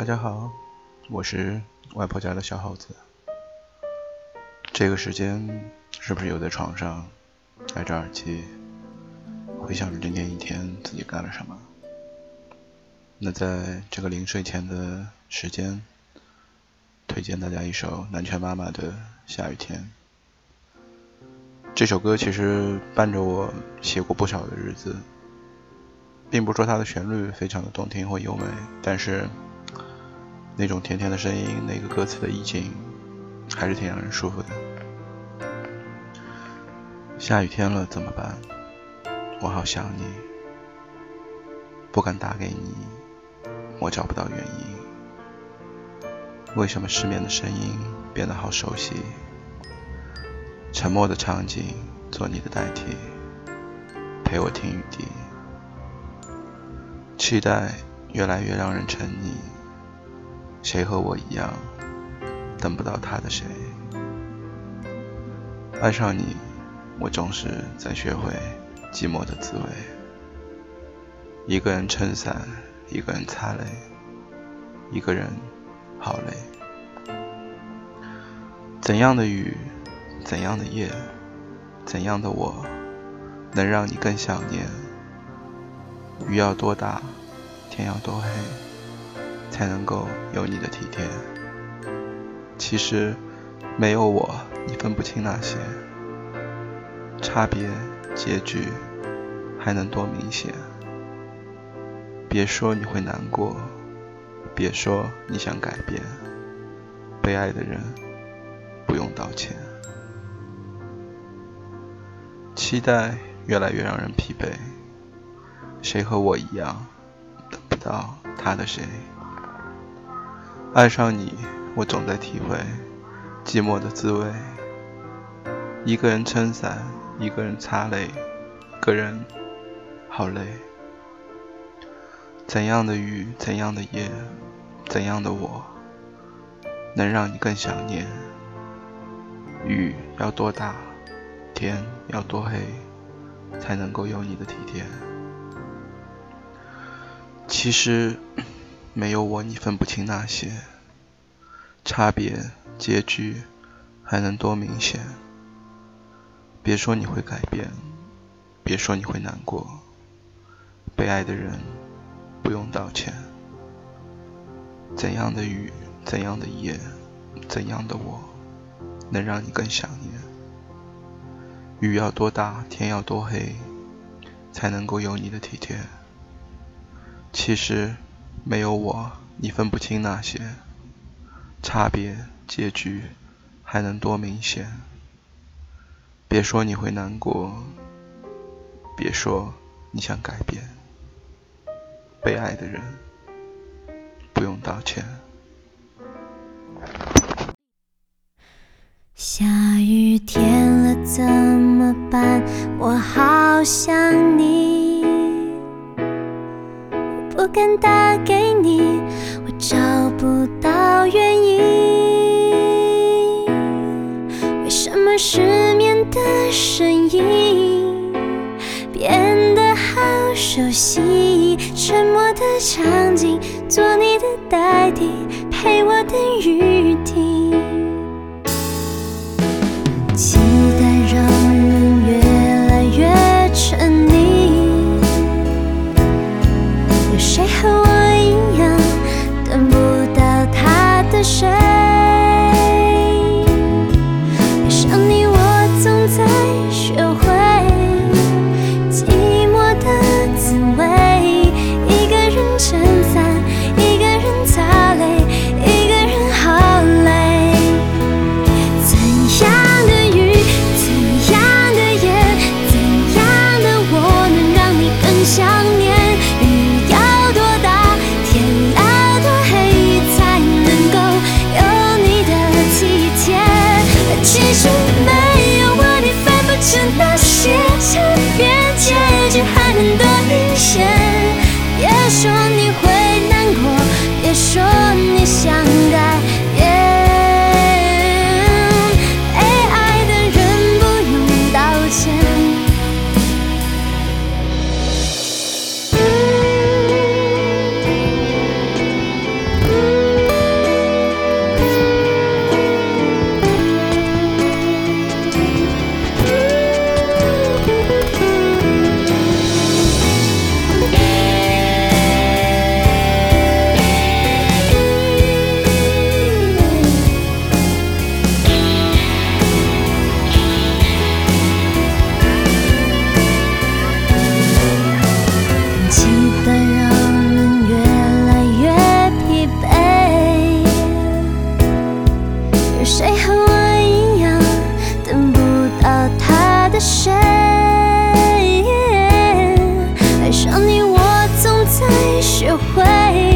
大家好，我是外婆家的小耗子。这个时间是不是又在床上戴着耳机，回想着今天一天自己干了什么？那在这个临睡前的时间，推荐大家一首南拳妈妈的《下雨天》。这首歌其实伴着我写过不少的日子，并不说它的旋律非常的动听或优美，但是。那种甜甜的声音，那个歌词的意境，还是挺让人舒服的。下雨天了怎么办？我好想你，不敢打给你，我找不到原因。为什么失眠的声音变得好熟悉？沉默的场景做你的代替，陪我听雨滴。期待越来越让人沉溺。谁和我一样，等不到他的谁？爱上你，我总是在学会寂寞的滋味。一个人撑伞，一个人擦泪，一个人好累。怎样的雨，怎样的夜，怎样的我，能让你更想念？雨要多大，天要多黑？才能够有你的体贴。其实没有我，你分不清那些差别，结局还能多明显？别说你会难过，别说你想改变。被爱的人不用道歉。期待越来越让人疲惫。谁和我一样，等不到他的谁？爱上你，我总在体会寂寞的滋味。一个人撑伞，一个人擦泪，一个人好累。怎样的雨，怎样的夜，怎样的我，能让你更想念？雨要多大，天要多黑，才能够有你的体贴？其实。没有我，你分不清那些差别，结局还能多明显？别说你会改变，别说你会难过。被爱的人不用道歉。怎样的雨，怎样的夜，怎样的我，能让你更想念？雨要多大，天要多黑，才能够有你的体贴？其实。没有我，你分不清那些差别，结局还能多明显？别说你会难过，别说你想改变。被爱的人不用道歉。下雨天了怎么办？我好想你。敢打给你，我找不到原因。为什么失眠的声音变得好熟悉？沉默的场景，做你的代替，陪我等雨停。爱上你我总在学会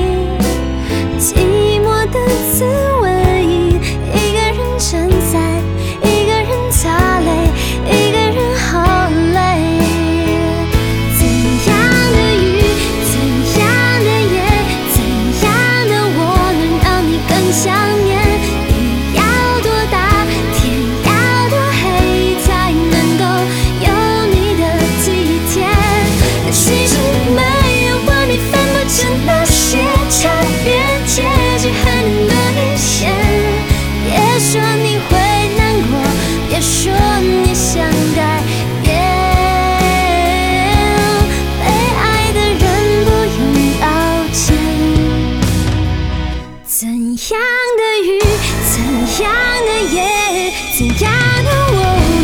天样的我，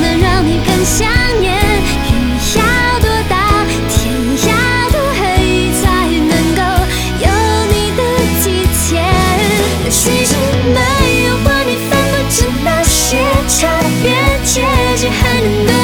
能让你更想念。雨要多大，天要多黑，才能够有你的体贴。其实没有我，你分不清那些差别，结局很多。